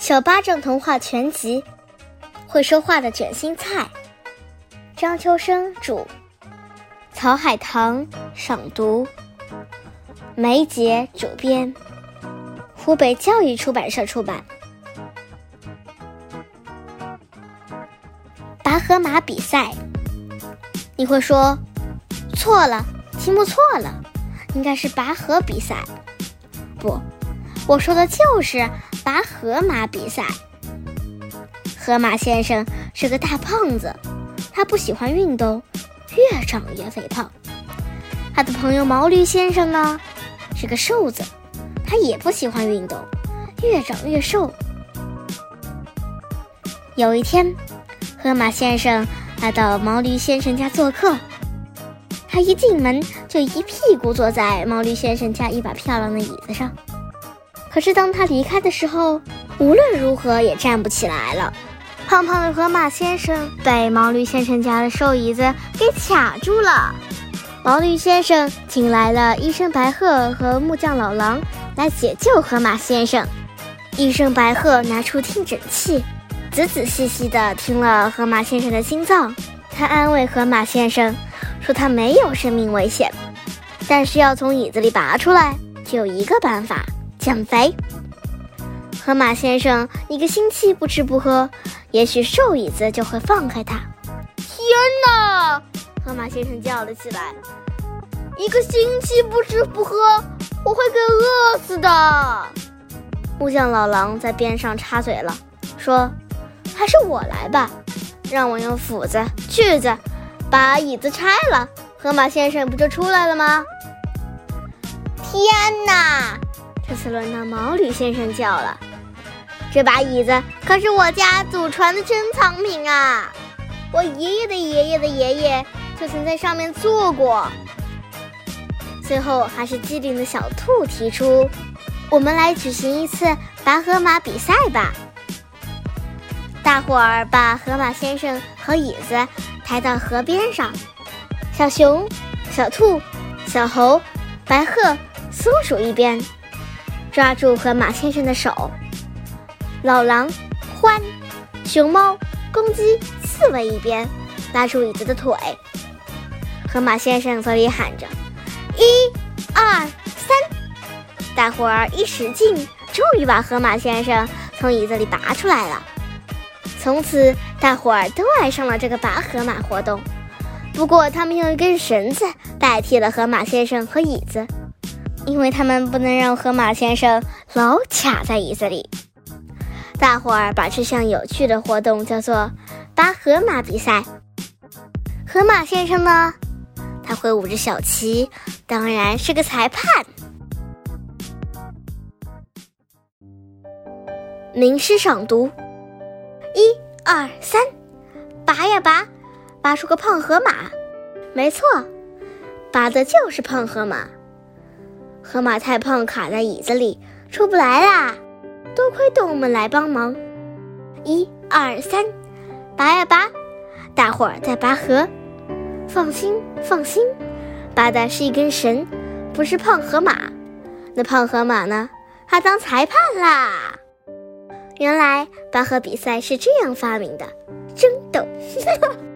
小巴掌童话全集，会说话的卷心菜，张秋生著，曹海棠赏读，梅杰主编，湖北教育出版社出版。拔河马比赛，你会说错了，题目错了，应该是拔河比赛。不，我说的就是拔河马比赛。河马先生是个大胖子，他不喜欢运动，越长越肥胖。他的朋友毛驴先生呢，是个瘦子，他也不喜欢运动，越长越瘦。有一天，河马先生来到毛驴先生家做客，他一进门就一屁股坐在毛驴先生家一把漂亮的椅子上。可是当他离开的时候，无论如何也站不起来了。胖胖的河马先生被毛驴先生家的瘦椅子给卡住了。毛驴先生请来了医生白鹤和木匠老狼来解救河马先生。医生白鹤拿出听诊器，仔仔细细地听了河马先生的心脏。他安慰河马先生说：“他没有生命危险，但是要从椅子里拔出来，只有一个办法。”减肥。河马先生一个星期不吃不喝，也许瘦椅子就会放开他。天哪！河马先生叫了起来：“一个星期不吃不喝，我会给饿死的。”木匠老狼在边上插嘴了，说：“还是我来吧，让我用斧子、锯子把椅子拆了，河马先生不就出来了吗？”天哪！这次轮到毛驴先生叫了，这把椅子可是我家祖传的珍藏品啊！我爷爷的爷爷的爷爷就曾在上面坐过。最后还是机灵的小兔提出，我们来举行一次拔河马比赛吧。大伙儿把河马先生和椅子抬到河边上，小熊、小兔、小猴、白鹤、松鼠一边。抓住河马先生的手，老狼、獾、熊猫、公鸡、刺猬一边拉住椅子的腿，河马先生嘴里喊着：“一、二、三！”大伙儿一使劲，终于把河马先生从椅子里拔出来了。从此，大伙儿都爱上了这个拔河马活动。不过，他们用一根绳子代替了河马先生和椅子。因为他们不能让河马先生老卡在椅子里，大伙儿把这项有趣的活动叫做“拔河马比赛”。河马先生呢，他挥舞着小旗，当然是个裁判。名师赏读：一、二、三，拔呀拔，拔出个胖河马。没错，拔的就是胖河马。河马太胖，卡在椅子里出不来啦！多亏动物们来帮忙。一二三，拔呀拔！大伙儿在拔河。放心放心，拔的是一根绳，不是胖河马。那胖河马呢？他当裁判啦！原来拔河比赛是这样发明的，真逗！